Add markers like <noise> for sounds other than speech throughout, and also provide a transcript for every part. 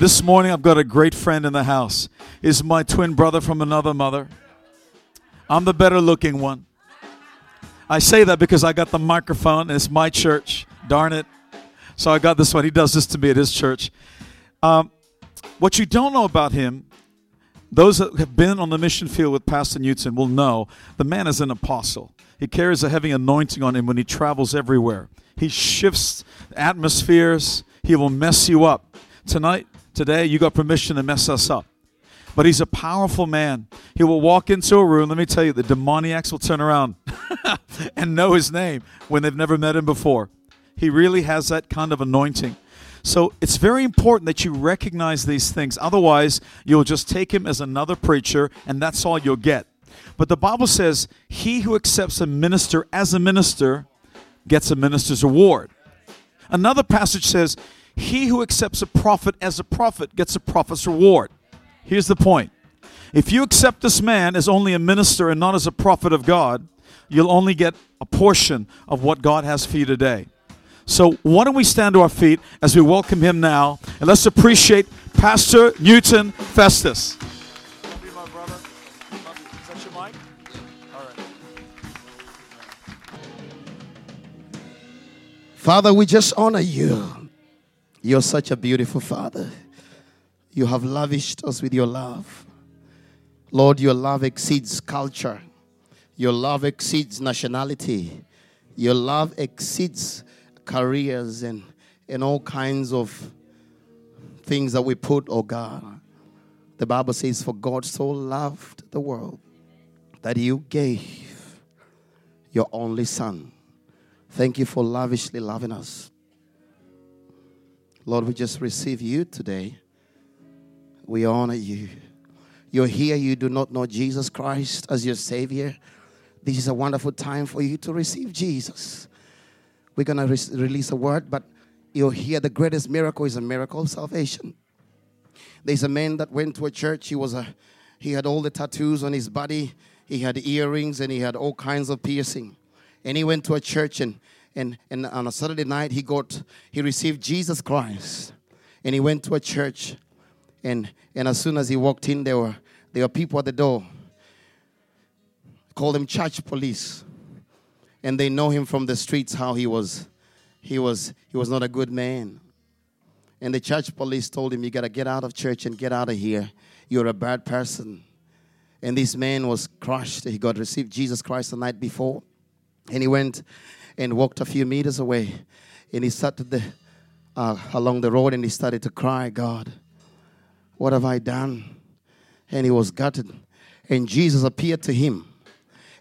This morning, I've got a great friend in the house. Is my twin brother from another mother. I'm the better looking one. I say that because I got the microphone and it's my church. Darn it. So I got this one. He does this to me at his church. Um, what you don't know about him, those that have been on the mission field with Pastor Newton will know the man is an apostle. He carries a heavy anointing on him when he travels everywhere. He shifts atmospheres. He will mess you up. Tonight, today, you got permission to mess us up. But he's a powerful man. He will walk into a room. Let me tell you, the demoniacs will turn around <laughs> and know his name when they've never met him before. He really has that kind of anointing. So it's very important that you recognize these things. Otherwise, you'll just take him as another preacher, and that's all you'll get. But the Bible says, He who accepts a minister as a minister gets a minister's reward. Another passage says, He who accepts a prophet as a prophet gets a prophet's reward. Here's the point if you accept this man as only a minister and not as a prophet of God, you'll only get a portion of what God has for you today. So, why don't we stand to our feet as we welcome him now and let's appreciate Pastor Newton Festus. Father, we just honor you. You're such a beautiful Father. You have lavished us with your love. Lord, your love exceeds culture. Your love exceeds nationality. Your love exceeds careers and, and all kinds of things that we put, oh God. The Bible says, For God so loved the world that you gave your only Son. Thank you for lavishly loving us. Lord, we just receive you today. We honor you. You're here, you do not know Jesus Christ as your Savior. This is a wonderful time for you to receive Jesus. We're going to re- release a word, but you'll hear the greatest miracle is a miracle of salvation. There's a man that went to a church. He was a he had all the tattoos on his body. He had earrings and he had all kinds of piercing. And he went to a church and and, and on a Saturday night he got he received Jesus Christ. And he went to a church and and as soon as he walked in there were there were people at the door. Call them church police. And they know him from the streets how he was he was he was not a good man. And the church police told him you got to get out of church and get out of here. You're a bad person. And this man was crushed. He got received jesus christ the night before and he went and walked a few meters away and he sat the, uh, along the road and he started to cry god what have i done and he was gutted and jesus appeared to him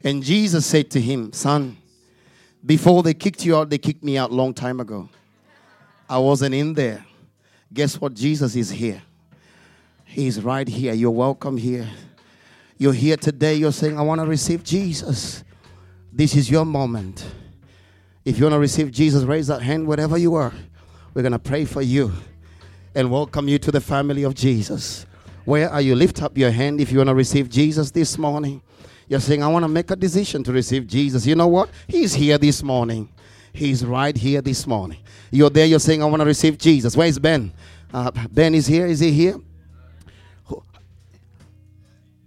and jesus said to him son before they kicked you out, they kicked me out long time ago. I wasn't in there. Guess what? Jesus is here. He's right here. You're welcome here. You're here today. You're saying, I want to receive Jesus. This is your moment. If you want to receive Jesus, raise that hand wherever you are. We're going to pray for you and welcome you to the family of Jesus. Where are you? Lift up your hand if you want to receive Jesus this morning. You're saying, I want to make a decision to receive Jesus. You know what? He's here this morning. He's right here this morning. You're there, you're saying, I want to receive Jesus. Where's Ben? Uh, ben is here. Is he here?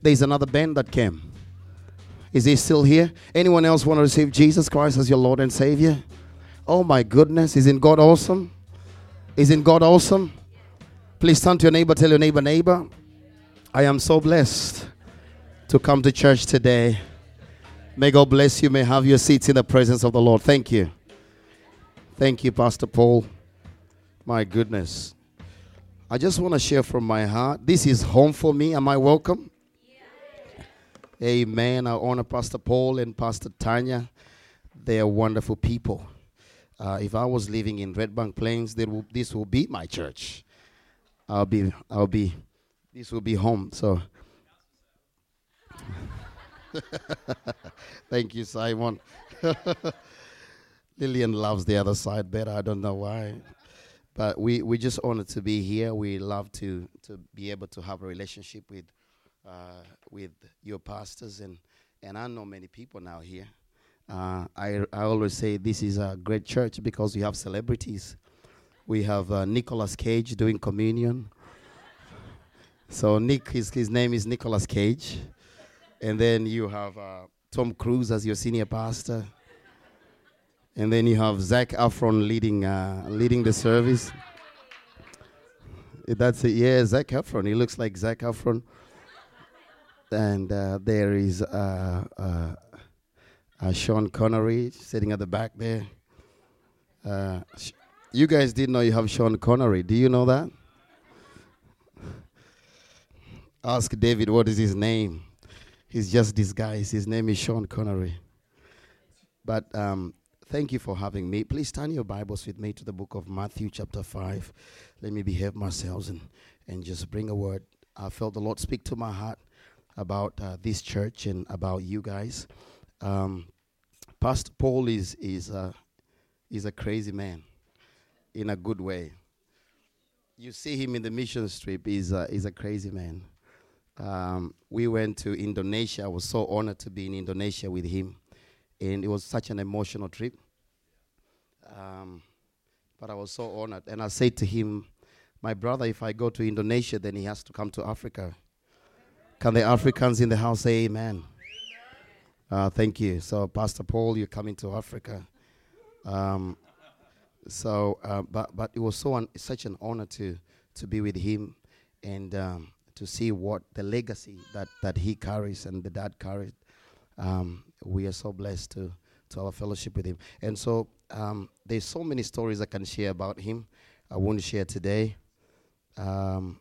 There's another Ben that came. Is he still here? Anyone else want to receive Jesus Christ as your Lord and Savior? Oh my goodness. Isn't God awesome? Isn't God awesome? Please turn to your neighbor, tell your neighbor, neighbor, I am so blessed to come to church today. May God bless you. May have your seats in the presence of the Lord. Thank you. Thank you, Pastor Paul. My goodness. I just want to share from my heart. This is home for me. Am I welcome? Amen. I honor Pastor Paul and Pastor Tanya. They are wonderful people. Uh, if I was living in Redbank Plains, will, this will be my church. I'll be, I'll be, this will be home. So, <laughs> thank you, Simon. <laughs> Lillian loves the other side better. I don't know why. But we, we just honored to be here. We love to, to be able to have a relationship with, uh, with your pastors. And, and I know many people now here. Uh, I, I always say this is a great church because we have celebrities. We have uh, Nicolas Cage doing communion. So Nick, his, his name is Nicolas Cage. And then you have uh, Tom Cruise as your senior pastor. And then you have Zac Efron leading, uh, leading the service. That's it. Yeah, Zac Efron. He looks like Zac Efron. And uh, there is uh, uh, uh, Sean Connery sitting at the back there. Uh, sh- you guys didn't know you have Sean Connery. Do you know that? Ask David what is his name. He's just disguised. His name is Sean Connery. But um, thank you for having me. Please turn your Bibles with me to the book of Matthew, chapter 5. Let me behave myself and, and just bring a word. I felt the Lord speak to my heart about uh, this church and about you guys. Um, Pastor Paul is, is, uh, is a crazy man in a good way. You see him in the mission trip, he's a, he's a crazy man. Um, we went to Indonesia. I was so honored to be in Indonesia with him. And it was such an emotional trip. Um, but I was so honored. And I said to him, My brother, if I go to Indonesia, then he has to come to Africa. Can the Africans in the house say amen? Uh, thank you. So, Pastor Paul, you're coming to Africa. Um, so, uh, but but it was so un- such an honor to to be with him, and um, to see what the legacy that that he carries and the dad carried. Um, we are so blessed to to a fellowship with him, and so um, there's so many stories I can share about him. I won't share today. Um,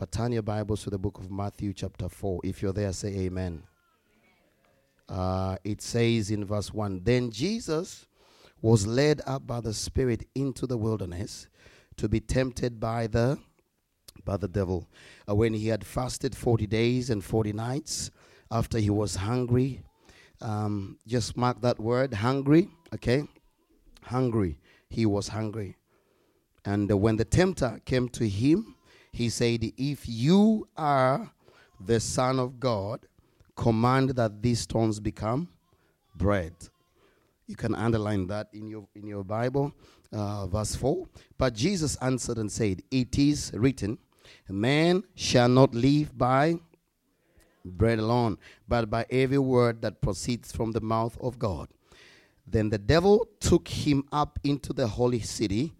but turn your Bibles to the book of Matthew, chapter 4. If you're there, say amen. Uh, it says in verse 1 Then Jesus was led up by the Spirit into the wilderness to be tempted by the by the devil. Uh, when he had fasted 40 days and 40 nights, after he was hungry, um, just mark that word hungry, okay? Hungry. He was hungry. And uh, when the tempter came to him, he said, If you are the Son of God, command that these stones become bread. You can underline that in your in your Bible, uh, verse four. But Jesus answered and said, "It is written, man shall not live by bread alone, but by every word that proceeds from the mouth of God." Then the devil took him up into the holy city,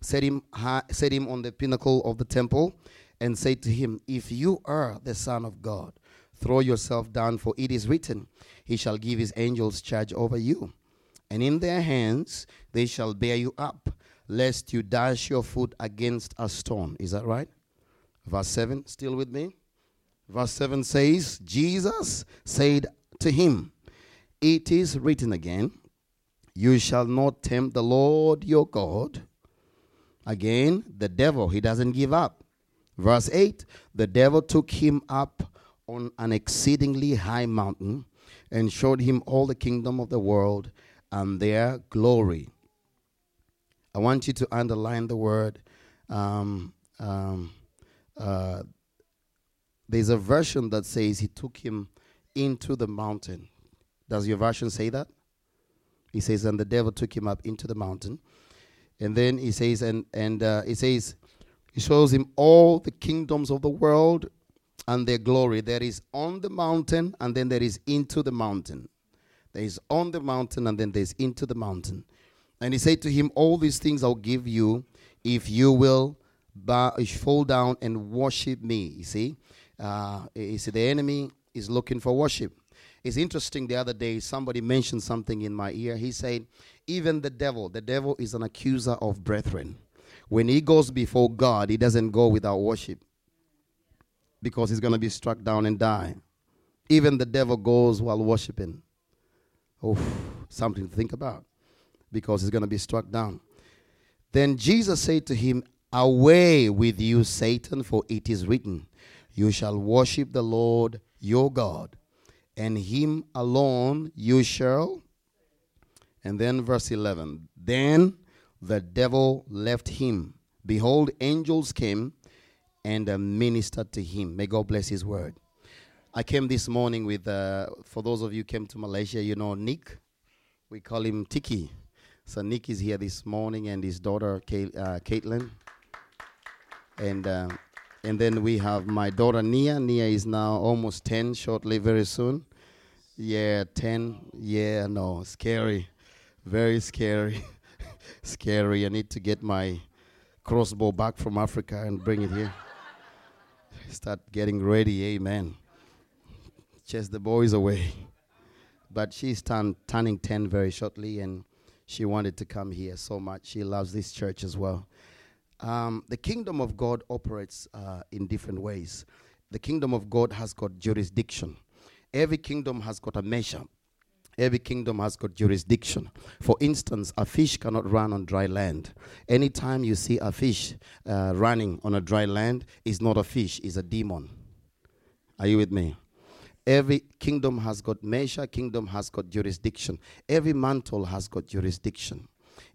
set him high, set him on the pinnacle of the temple, and said to him, "If you are the Son of God." Throw yourself down, for it is written, He shall give His angels charge over you. And in their hands they shall bear you up, lest you dash your foot against a stone. Is that right? Verse 7, still with me? Verse 7 says, Jesus said to him, It is written again, You shall not tempt the Lord your God. Again, the devil, he doesn't give up. Verse 8, the devil took him up on an exceedingly high mountain and showed him all the kingdom of the world and their glory. I want you to underline the word. Um, um, uh, there's a version that says he took him into the mountain. Does your version say that? He says, and the devil took him up into the mountain. And then he says, and, and uh, he says, he shows him all the kingdoms of the world and their glory. There is on the mountain, and then there is into the mountain. There is on the mountain, and then there's into the mountain. And he said to him, All these things I'll give you if you will bow, fall down and worship me. You see, uh, you see, the enemy is looking for worship. It's interesting. The other day, somebody mentioned something in my ear. He said, Even the devil, the devil is an accuser of brethren. When he goes before God, he doesn't go without worship because he's going to be struck down and die. Even the devil goes while worshiping. Oh, something to think about because he's going to be struck down. Then Jesus said to him, Away with you, Satan, for it is written, You shall worship the Lord your God, and him alone you shall. And then verse 11 Then the devil left him. Behold, angels came and uh, ministered to him. May God bless his word. I came this morning with, uh, for those of you came to Malaysia, you know Nick. We call him Tiki. So Nick is here this morning and his daughter, Kay, uh, Caitlin. And, uh, and then we have my daughter, Nia. Nia is now almost 10, shortly, very soon. Yeah, 10. Yeah, no, scary. Very scary. <laughs> scary. I need to get my crossbow back from Africa and bring it here. Start getting ready. Amen chase the boys away. But she's turn, turning 10 very shortly, and she wanted to come here so much. She loves this church as well. Um, the kingdom of God operates uh, in different ways. The kingdom of God has got jurisdiction. Every kingdom has got a measure. Every kingdom has got jurisdiction. For instance, a fish cannot run on dry land. Anytime you see a fish uh, running on a dry land, it's not a fish, it's a demon. Are you with me? Every kingdom has got measure, kingdom has got jurisdiction. Every mantle has got jurisdiction.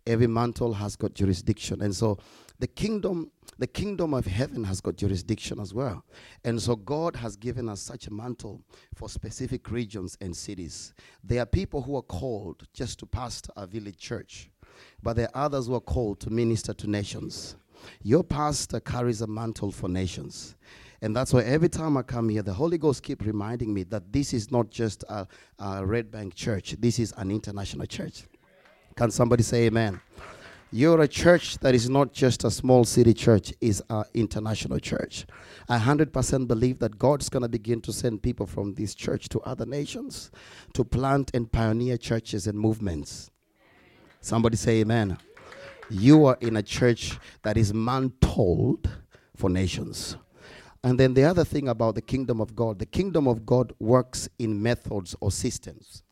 Every mantle has got jurisdiction. And so the kingdom the kingdom of heaven has got jurisdiction as well. And so God has given us such a mantle for specific regions and cities. There are people who are called just to pastor a village church, but there are others who are called to minister to nations. Your pastor carries a mantle for nations. And that's why every time I come here, the Holy Ghost keep reminding me that this is not just a, a Red Bank church. This is an international church. Can somebody say amen? You're a church that is not just a small city church, is an international church. I 100% believe that God's going to begin to send people from this church to other nations to plant and pioneer churches and movements. Somebody say amen. You are in a church that is mantled for nations. And then the other thing about the kingdom of God, the kingdom of God works in methods or systems.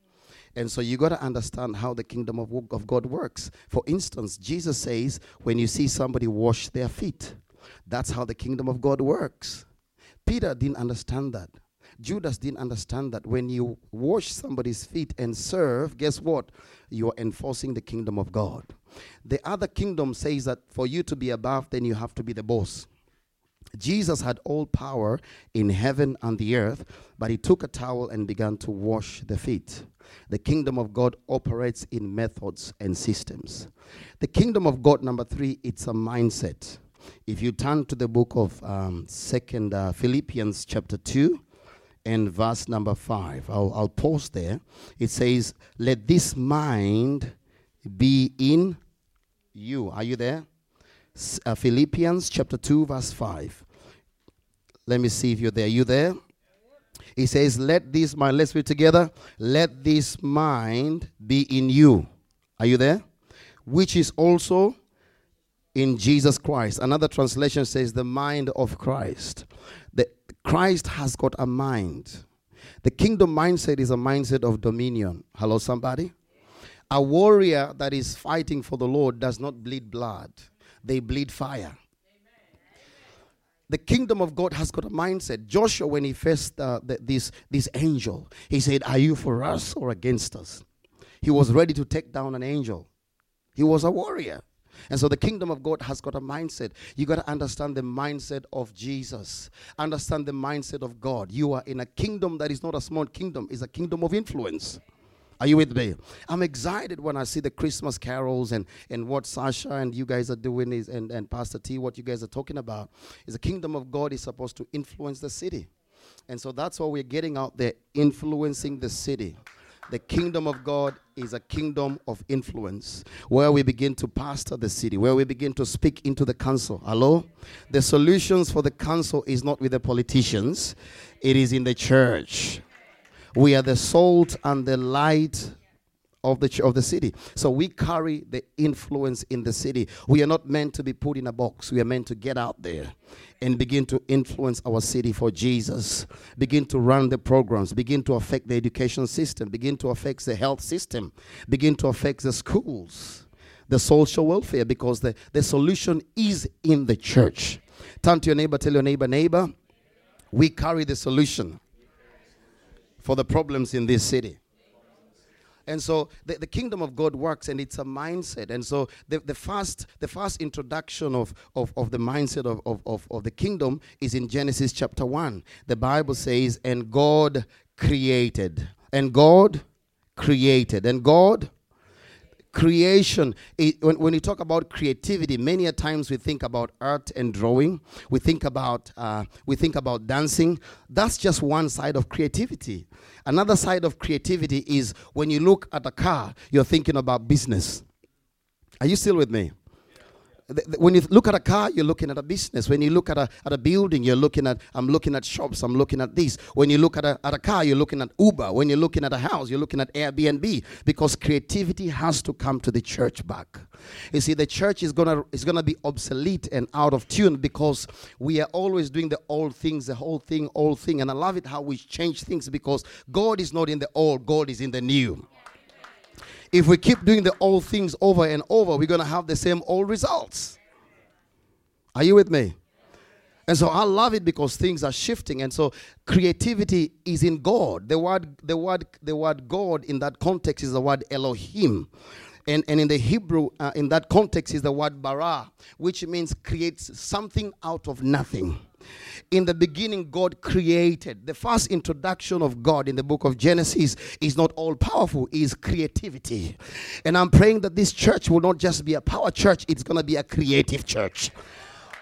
And so you got to understand how the kingdom of, of God works. For instance, Jesus says, when you see somebody wash their feet, that's how the kingdom of God works. Peter didn't understand that. Judas didn't understand that when you wash somebody's feet and serve, guess what? You're enforcing the kingdom of God. The other kingdom says that for you to be above, then you have to be the boss. Jesus had all power in heaven and the earth, but he took a towel and began to wash the feet. The kingdom of God operates in methods and systems. The kingdom of God, number three, it's a mindset. If you turn to the book of um, Second uh, Philippians chapter two and verse number five, I'll, I'll pause there. It says, "Let this mind be in you." Are you there? uh, Philippians chapter 2, verse 5. Let me see if you're there. You there? He says, Let this mind, let's read together. Let this mind be in you. Are you there? Which is also in Jesus Christ. Another translation says, The mind of Christ. The, Christ has got a mind. The kingdom mindset is a mindset of dominion. Hello, somebody? A warrior that is fighting for the Lord does not bleed blood they bleed fire. The kingdom of God has got a mindset. Joshua, when he faced uh, the, this, this angel, he said, Are you for us or against us? He was ready to take down an angel. He was a warrior. And so the kingdom of God has got a mindset. You got to understand the mindset of Jesus. Understand the mindset of God. You are in a kingdom that is not a small kingdom, it's a kingdom of influence. Are you with me? I'm excited when I see the Christmas carols and, and what Sasha and you guys are doing is and, and Pastor T, what you guys are talking about is the kingdom of God is supposed to influence the city. And so that's what we're getting out there, influencing the city. The kingdom of God is a kingdom of influence where we begin to pastor the city, where we begin to speak into the council. Hello? The solutions for the council is not with the politicians, it is in the church. We are the salt and the light of the of the city. So we carry the influence in the city. We are not meant to be put in a box. We are meant to get out there and begin to influence our city for Jesus. Begin to run the programs, begin to affect the education system, begin to affect the health system, begin to affect the schools. the social welfare because the, the solution is in the church. Turn to your neighbor, tell your neighbor, neighbor, we carry the solution for the problems in this city. And so the, the kingdom of God works and it's a mindset. And so the, the first the first introduction of, of, of the mindset of, of, of, of the kingdom is in Genesis chapter 1. The Bible says, and God created. And God created. And God creation it, when, when you talk about creativity many a times we think about art and drawing we think about uh, we think about dancing. That's just one side of creativity. Another side of creativity is when you look at a car you're thinking about business. Are you still with me when you look at a car, you're looking at a business. When you look at a, at a building, you're looking at, I'm looking at shops, I'm looking at this. When you look at a, at a car, you're looking at Uber. When you're looking at a house, you're looking at Airbnb because creativity has to come to the church back. You see, the church is gonna is gonna be obsolete and out of tune because we are always doing the old things, the whole thing, old thing. And I love it how we change things because God is not in the old, God is in the new. If we keep doing the old things over and over, we're going to have the same old results. Are you with me? And so I love it because things are shifting. And so creativity is in God. The word, the word, the word God in that context is the word Elohim. And, and in the Hebrew, uh, in that context, is the word bara, which means creates something out of nothing. In the beginning, God created. The first introduction of God in the book of Genesis is not all powerful, is creativity. And I'm praying that this church will not just be a power church, it's going to be a creative church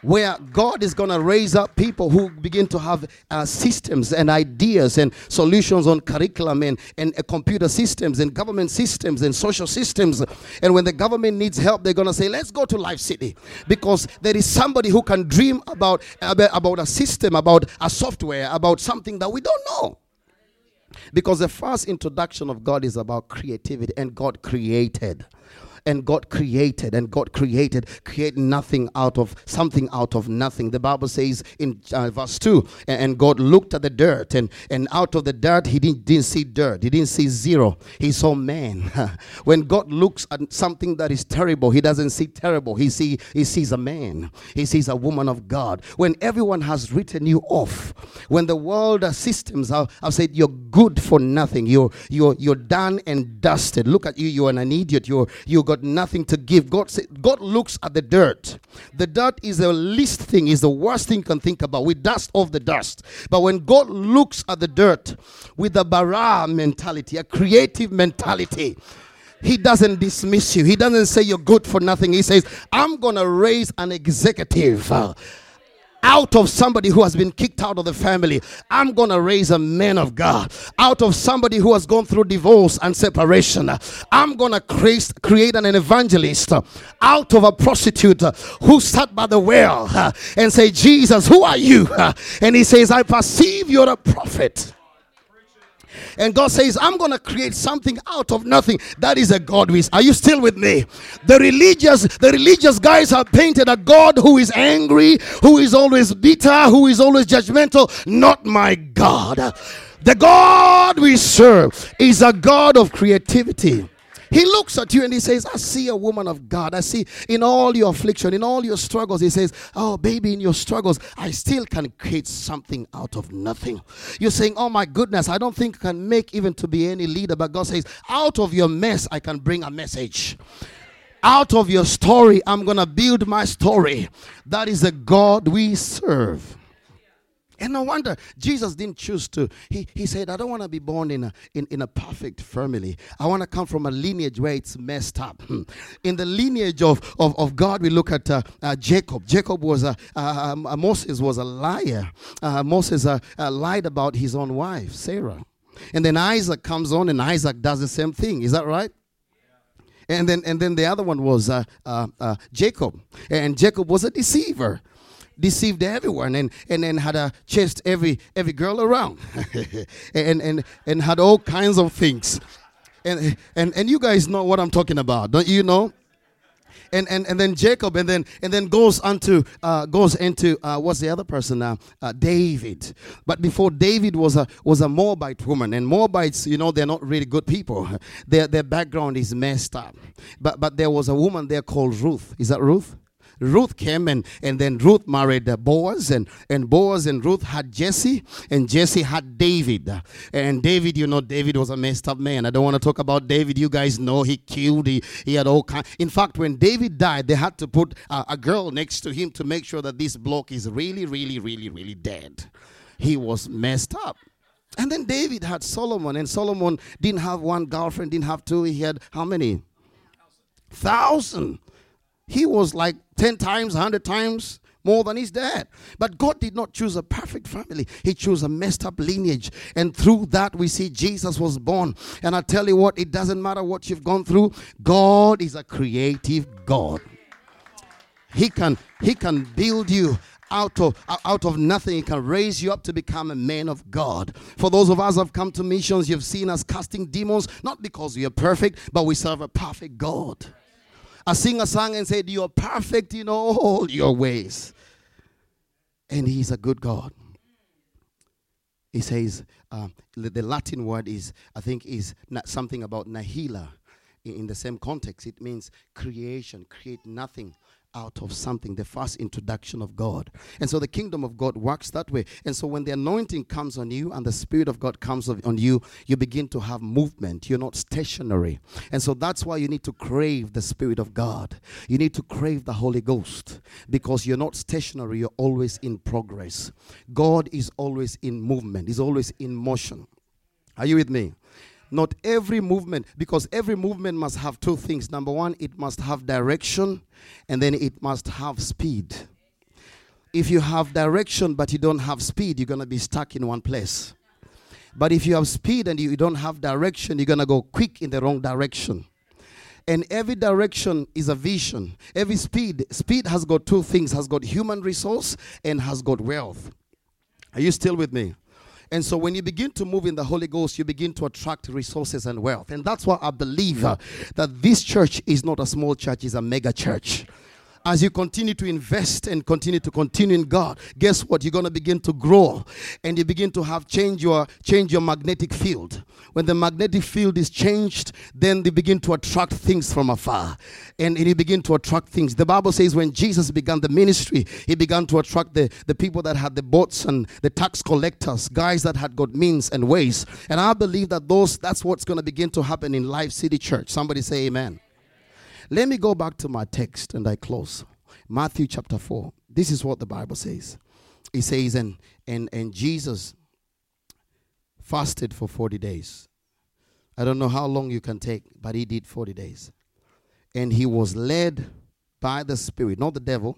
where God is going to raise up people who begin to have uh, systems and ideas and solutions on curriculum and, and uh, computer systems and government systems and social systems. And when the government needs help, they're going to say, let's go to Life City because there is somebody who can dream about, about, about a system, about a software, about something that we don't know. Because the first introduction of God is about creativity, and God created and God created, and God created, create nothing out of something out of nothing. The Bible says in uh, verse 2 and, God looked at the dirt, and, and out of the dirt, he didn't, didn't see dirt, he didn't see zero, he saw man. <laughs> when God looks at something that is terrible, he doesn't see terrible, he, see, he sees a man, he sees a woman of God. When everyone has written you off, when the world systems have, have said you're good for nothing, you're, you're, you're done and dusted, look at you, you're an idiot, you're, you're got nothing to give. God say, God looks at the dirt. The dirt is the least thing, is the worst thing you can think about. We dust off the dust. But when God looks at the dirt with a bara mentality, a creative mentality, he doesn't dismiss you. He doesn't say you're good for nothing. He says, I'm going to raise an executive out of somebody who has been kicked out of the family. I'm going to raise a man of God. Out of somebody who has gone through divorce and separation. I'm going to create, create an evangelist out of a prostitute who sat by the well and say, Jesus, who are you? And he says, I perceive you're a prophet. And God says, I'm going to create something out of nothing. That is a God with. Are you still with me? The religious, the religious guys have painted a God who is angry, who is always bitter, who is always judgmental. Not my God. The God we serve is a God of creativity. He looks at you and he says, I see a woman of God. I see in all your affliction, in all your struggles, he says, Oh, baby, in your struggles, I still can create something out of nothing. You're saying, Oh my goodness, I don't think I can make even to be any leader. But God says, Out of your mess, I can bring a message out of your story, I'm going to build my story. That is the God we serve. And no wonder Jesus didn't choose to. He, he said, I don't want to be born in a, in, in a perfect family. I want to come from a lineage where it's messed up. Hmm. In the lineage of, of, of God, we look at uh, uh, Jacob. Jacob was a, uh, uh Moses was a liar. Uh, Moses uh, lied about his own wife, Sarah. And then Isaac comes on and Isaac does the same thing. Is that right? And then, and then the other one was Jacob. And Jacob was a deceiver deceived everyone and, and then had a chased every every girl around <laughs> and, and and had all kinds of things and, and and you guys know what i'm talking about don't you know and, and, and then Jacob, and then and then goes onto uh, goes into uh, what's the other person now? Uh, David. But before David was a was a Moabite woman, and Moabites, you know, they're not really good people. <laughs> Their their background is messed up. But but there was a woman there called Ruth. Is that Ruth? Ruth came and, and then Ruth married uh, Boaz and, and Boaz and Ruth had Jesse and Jesse had David. And David, you know, David was a messed up man. I don't want to talk about David. You guys know he killed, he, he had all kind. In fact, when David died, they had to put a girl next to him to make sure that this block is really, really, really, really dead. He was messed up. And then David had Solomon, and Solomon didn't have one girlfriend, didn't have two. He had how many? Thousand. He was like 10 times, 100 times more than his dad. But God did not choose a perfect family, He chose a messed up lineage. And through that, we see Jesus was born. And I tell you what, it doesn't matter what you've gone through, God is a creative God. He can, he can build you out of out of nothing he can raise you up to become a man of god for those of us who have come to missions you've seen us casting demons not because we are perfect but we serve a perfect god I sing a song and said, You're perfect in all your ways. And He's a good God. He says, uh, the Latin word is, I think, is something about nihila. In the same context, it means creation, create nothing out of something, the first introduction of God. And so the kingdom of God works that way. And so when the anointing comes on you and the Spirit of God comes on you, you begin to have movement. You're not stationary. And so that's why you need to crave the Spirit of God. You need to crave the Holy Ghost because you're not stationary, you're always in progress. God is always in movement, He's always in motion. Are you with me? Not every movement, because every movement must have two things. Number one, it must have direction, and then it must have speed. If you have direction but you don't have speed, you're going to be stuck in one place. But if you have speed and you don't have direction, you're going to go quick in the wrong direction. And every direction is a vision. Every speed, speed has got two things has got human resource and has got wealth. Are you still with me? And so when you begin to move in the Holy Ghost, you begin to attract resources and wealth. And that's why I believe uh, that this church is not a small church, it's a mega church as you continue to invest and continue to continue in God, guess what? You're going to begin to grow and you begin to have change your change your magnetic field. When the magnetic field is changed, then they begin to attract things from afar. And, and you begin to attract things. The Bible says when Jesus began the ministry, he began to attract the, the people that had the boats and the tax collectors, guys that had got means and ways. And I believe that those that's what's going to begin to happen in Life City Church. Somebody say amen. Let me go back to my text and I close. Matthew chapter 4. This is what the Bible says. It says, and, and, and Jesus fasted for 40 days. I don't know how long you can take, but he did 40 days. And he was led by the Spirit, not the devil.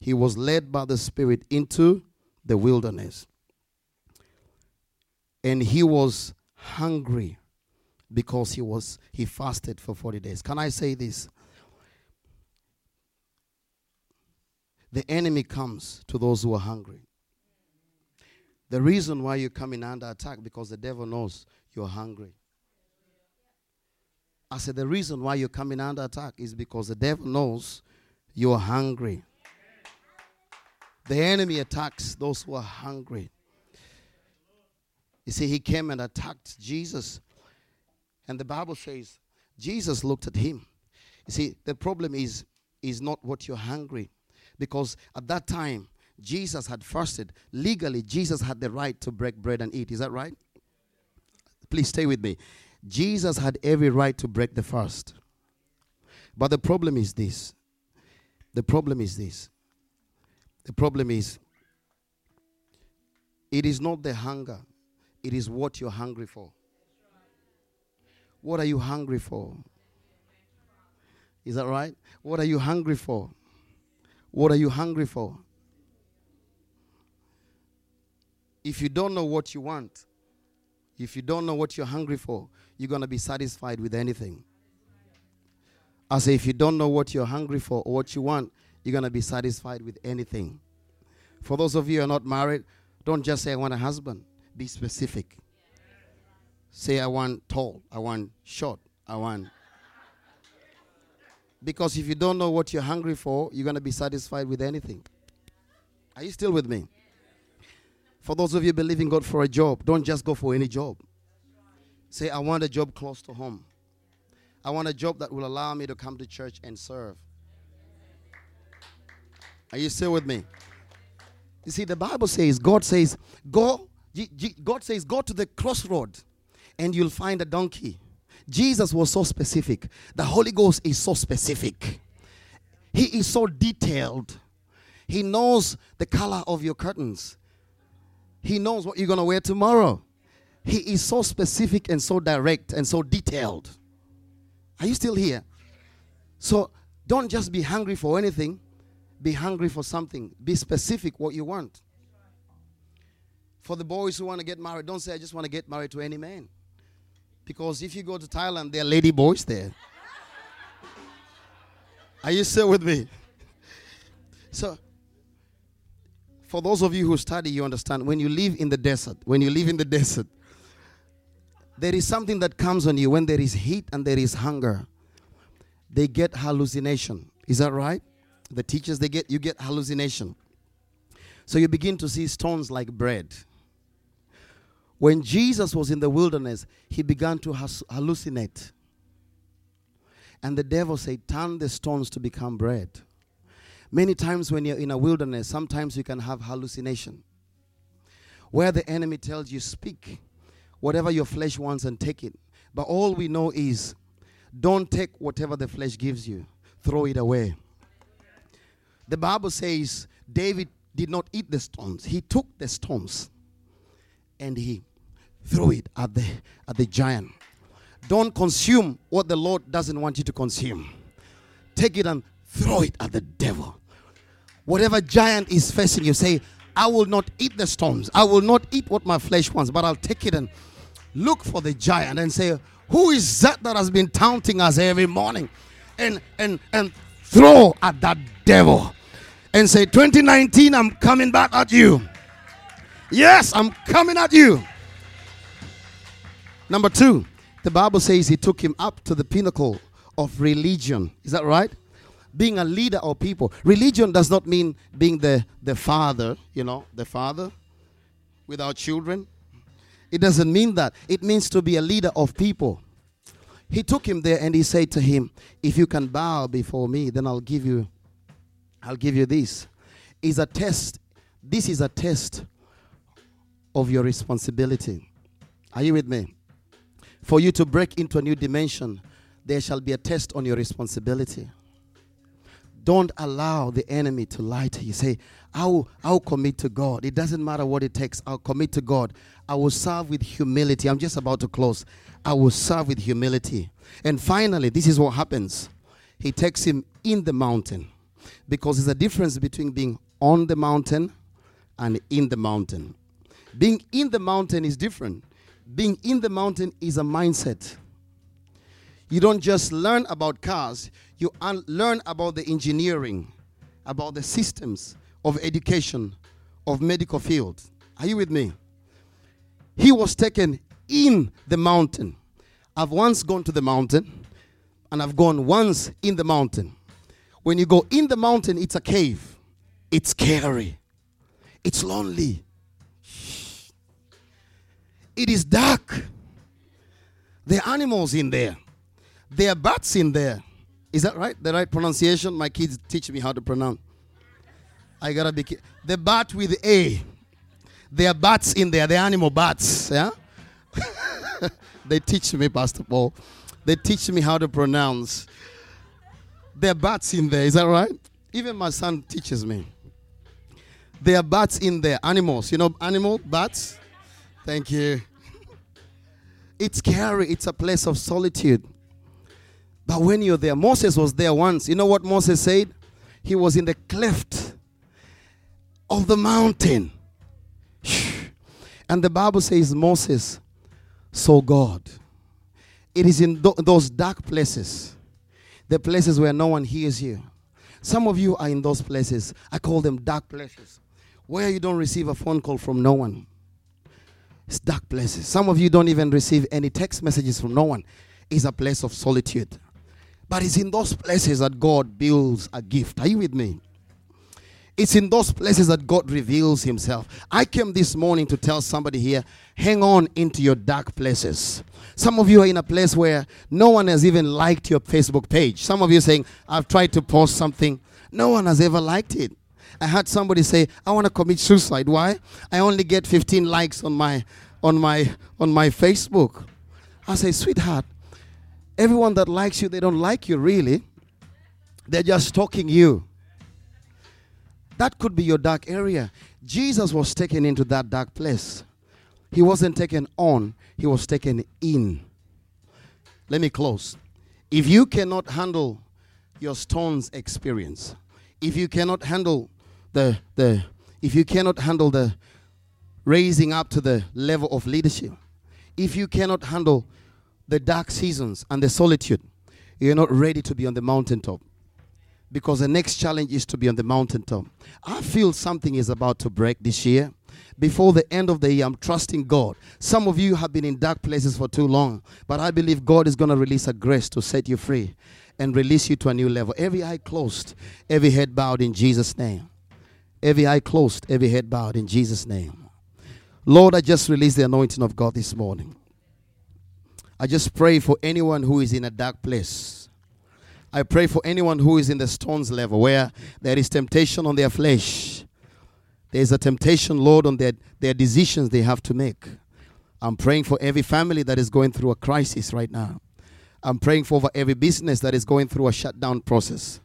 He was led by the Spirit into the wilderness. And he was hungry because he was he fasted for 40 days. Can I say this? The enemy comes to those who are hungry. The reason why you're coming under attack because the devil knows you're hungry. I said the reason why you're coming under attack is because the devil knows you're hungry. The enemy attacks those who are hungry. You see, he came and attacked Jesus. And the Bible says Jesus looked at him. You see, the problem is, is not what you're hungry because at that time, Jesus had fasted. Legally, Jesus had the right to break bread and eat. Is that right? Please stay with me. Jesus had every right to break the fast. But the problem is this. The problem is this. The problem is it is not the hunger, it is what you're hungry for. What are you hungry for? Is that right? What are you hungry for? What are you hungry for? If you don't know what you want, if you don't know what you're hungry for, you're going to be satisfied with anything. I say, if you don't know what you're hungry for or what you want, you're going to be satisfied with anything. For those of you who are not married, don't just say, I want a husband. Be specific. Say, I want tall, I want short, I want Because if you don't know what you're hungry for, you're going to be satisfied with anything. Are you still with me? For those of you believing God for a job, don't just go for any job. Say, I want a job close to home. I want a job that will allow me to come to church and serve. Are you still with me? You see, the Bible says, God says, go, God says, go to the crossroad and you'll find a donkey. Jesus was so specific. The Holy Ghost is so specific. He is so detailed. He knows the color of your curtains. He knows what you're going to wear tomorrow. He is so specific and so direct and so detailed. Are you still here? So don't just be hungry for anything, be hungry for something. Be specific what you want. For the boys who want to get married, don't say, I just want to get married to any man. Because if you go to Thailand, there are lady boys there. Are you still with me? So, for those of you who study, you understand when you live in the desert, when you live in the <laughs> desert, there is something that comes on you when there is heat and there is hunger. They get hallucination. Is that right? The teachers they get you get hallucination. So you begin to see stones like bread. When Jesus was in the wilderness, he began to hallucinate. And the devil said, Turn the stones to become bread. Many times when you're in a wilderness, sometimes you can have hallucination. Where the enemy tells you, Speak whatever your flesh wants and take it. But all we know is don't take whatever the flesh gives you, throw it away. The Bible says David did not eat the stones, he took the stones and he throw it at the at the giant. Don't consume what the Lord doesn't want you to consume. Take it and throw it at the devil. Whatever giant is facing you, say, I will not eat the stones. I will not eat what my flesh wants, but I'll take it and look for the giant and say, Who is that that has been taunting us every morning? And and and throw at that devil and say, 2019, I'm coming back at you. Yes, I'm coming at you. Number two, the Bible says he took him up to the pinnacle of religion. Is that right? Being a leader of people. Religion does not mean being the, the father, you know, the father without children. It doesn't mean that. It means to be a leader of people. He took him there and he said to him, If you can bow before me, then I'll give you I'll give you this. Is a test. This is a test of your responsibility. Are you with me? For you to break into a new dimension, there shall be a test on your responsibility. Don't allow the enemy to lie to you. Say, I'll, I'll commit to God. It doesn't matter what it takes. I'll commit to God. I will serve with humility. I'm just about to close. I will serve with humility. And finally, this is what happens. He takes him in the mountain because there's a difference between being on the mountain and in the mountain. Being in the mountain is different being in the mountain is a mindset. You don't just learn about cars, you un- learn about the engineering, about the systems of education, of medical field. Are you with me? He was taken in the mountain. I've once gone to the mountain and I've gone once in the mountain. When you go in the mountain, it's a cave. It's scary. It's lonely. It is dark. There are animals in there. There are bats in there. Is that right? The right pronunciation? My kids teach me how to pronounce. I gotta be the bat with A. There are bats in there. The animal bats. Yeah. <laughs> they teach me, Pastor Paul. They teach me how to pronounce. There are bats in there. Is that right? Even my son teaches me. There are bats in there. Animals. You know, animal bats. Thank you. It's scary. It's a place of solitude. But when you're there, Moses was there once. You know what Moses said? He was in the cleft of the mountain. And the Bible says Moses saw God. It is in th- those dark places, the places where no one hears you. Some of you are in those places. I call them dark places, where you don't receive a phone call from no one. It's dark places. Some of you don't even receive any text messages from no one. It's a place of solitude. But it's in those places that God builds a gift. Are you with me? It's in those places that God reveals Himself. I came this morning to tell somebody here hang on into your dark places. Some of you are in a place where no one has even liked your Facebook page. Some of you saying, I've tried to post something, no one has ever liked it. I had somebody say, I want to commit suicide. Why? I only get 15 likes on my on my on my Facebook. I say, sweetheart, everyone that likes you, they don't like you really. They're just stalking you. That could be your dark area. Jesus was taken into that dark place. He wasn't taken on, he was taken in. Let me close. If you cannot handle your stones experience, if you cannot handle the the if you cannot handle the raising up to the level of leadership, if you cannot handle the dark seasons and the solitude, you're not ready to be on the mountaintop. Because the next challenge is to be on the mountaintop. I feel something is about to break this year. Before the end of the year, I'm trusting God. Some of you have been in dark places for too long, but I believe God is going to release a grace to set you free and release you to a new level. Every eye closed, every head bowed in Jesus' name. Every eye closed, every head bowed in Jesus' name. Lord, I just release the anointing of God this morning. I just pray for anyone who is in a dark place. I pray for anyone who is in the stones level where there is temptation on their flesh. There is a temptation, Lord, on their, their decisions they have to make. I'm praying for every family that is going through a crisis right now. I'm praying for every business that is going through a shutdown process.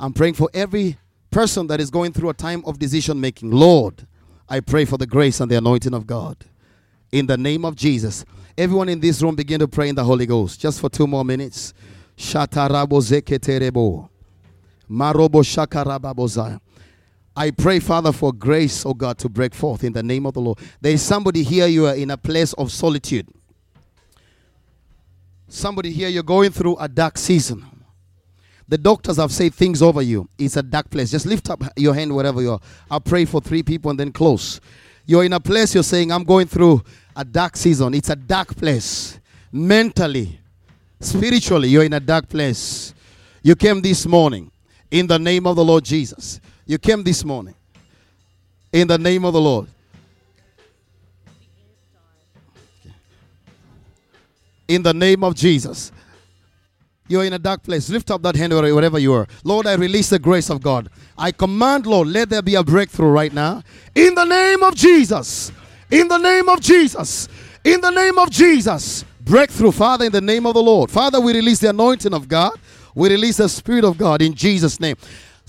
I'm praying for every person that is going through a time of decision making. Lord, I pray for the grace and the anointing of God. In the name of Jesus. Everyone in this room begin to pray in the Holy Ghost just for two more minutes. Shatarabo zeketerebo. Marobo shakarababozaya. I pray, Father, for grace, oh God, to break forth in the name of the Lord. There is somebody here, you are in a place of solitude. Somebody here, you're going through a dark season. The doctors have said things over you. It's a dark place. Just lift up your hand wherever you are. I'll pray for three people and then close. You're in a place you're saying, I'm going through a dark season. It's a dark place. Mentally, spiritually, you're in a dark place. You came this morning in the name of the Lord Jesus. You came this morning in the name of the Lord. In the name of Jesus. You're in a dark place. Lift up that hand wherever you are. Lord, I release the grace of God. I command, Lord, let there be a breakthrough right now. In the name of Jesus. In the name of Jesus. In the name of Jesus. Breakthrough, Father, in the name of the Lord. Father, we release the anointing of God. We release the Spirit of God in Jesus' name.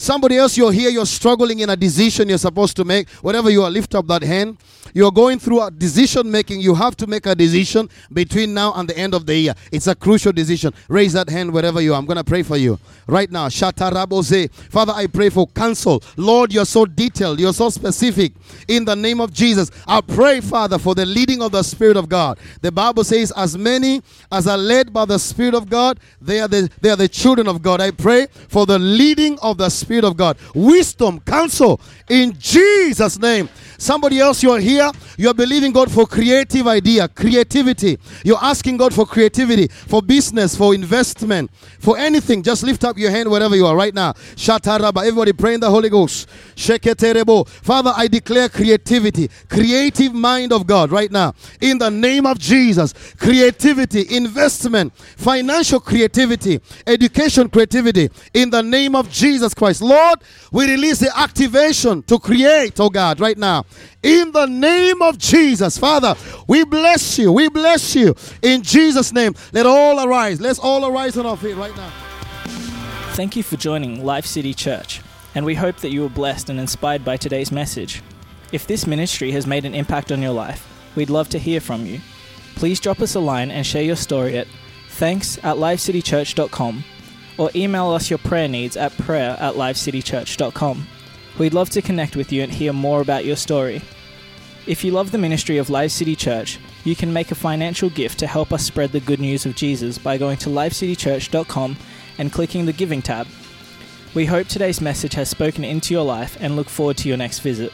Somebody else, you're here, you're struggling in a decision you're supposed to make. Whatever you are, lift up that hand. You're going through a decision making. You have to make a decision between now and the end of the year. It's a crucial decision. Raise that hand wherever you are. I'm going to pray for you right now. Shataraboze. Father, I pray for counsel. Lord, you're so detailed. You're so specific. In the name of Jesus, I pray, Father, for the leading of the Spirit of God. The Bible says, as many as are led by the Spirit of God, they are the, they are the children of God. I pray for the leading of the Spirit of God. Wisdom, counsel, in Jesus' name. Somebody else, you're here, you're believing God for creative idea, creativity. You're asking God for creativity, for business, for investment, for anything. Just lift up your hand wherever you are right now. Shataraba. Everybody pray in the Holy Ghost. Sheketerebo. Father, I declare creativity, creative mind of God right now. In the name of Jesus. Creativity, investment, financial creativity, education creativity. In the name of Jesus Christ. Lord, we release the activation to create, oh God, right now. In the name of Jesus, Father, we bless you. We bless you. In Jesus' name, let all arise. Let's all arise on our feet right now. Thank you for joining Life City Church, and we hope that you were blessed and inspired by today's message. If this ministry has made an impact on your life, we'd love to hear from you. Please drop us a line and share your story at thanks at lifecitychurch.com or email us your prayer needs at prayer at lifecitychurch.com. We'd love to connect with you and hear more about your story. If you love the ministry of Life City Church, you can make a financial gift to help us spread the good news of Jesus by going to lifecitychurch.com and clicking the Giving tab. We hope today's message has spoken into your life and look forward to your next visit.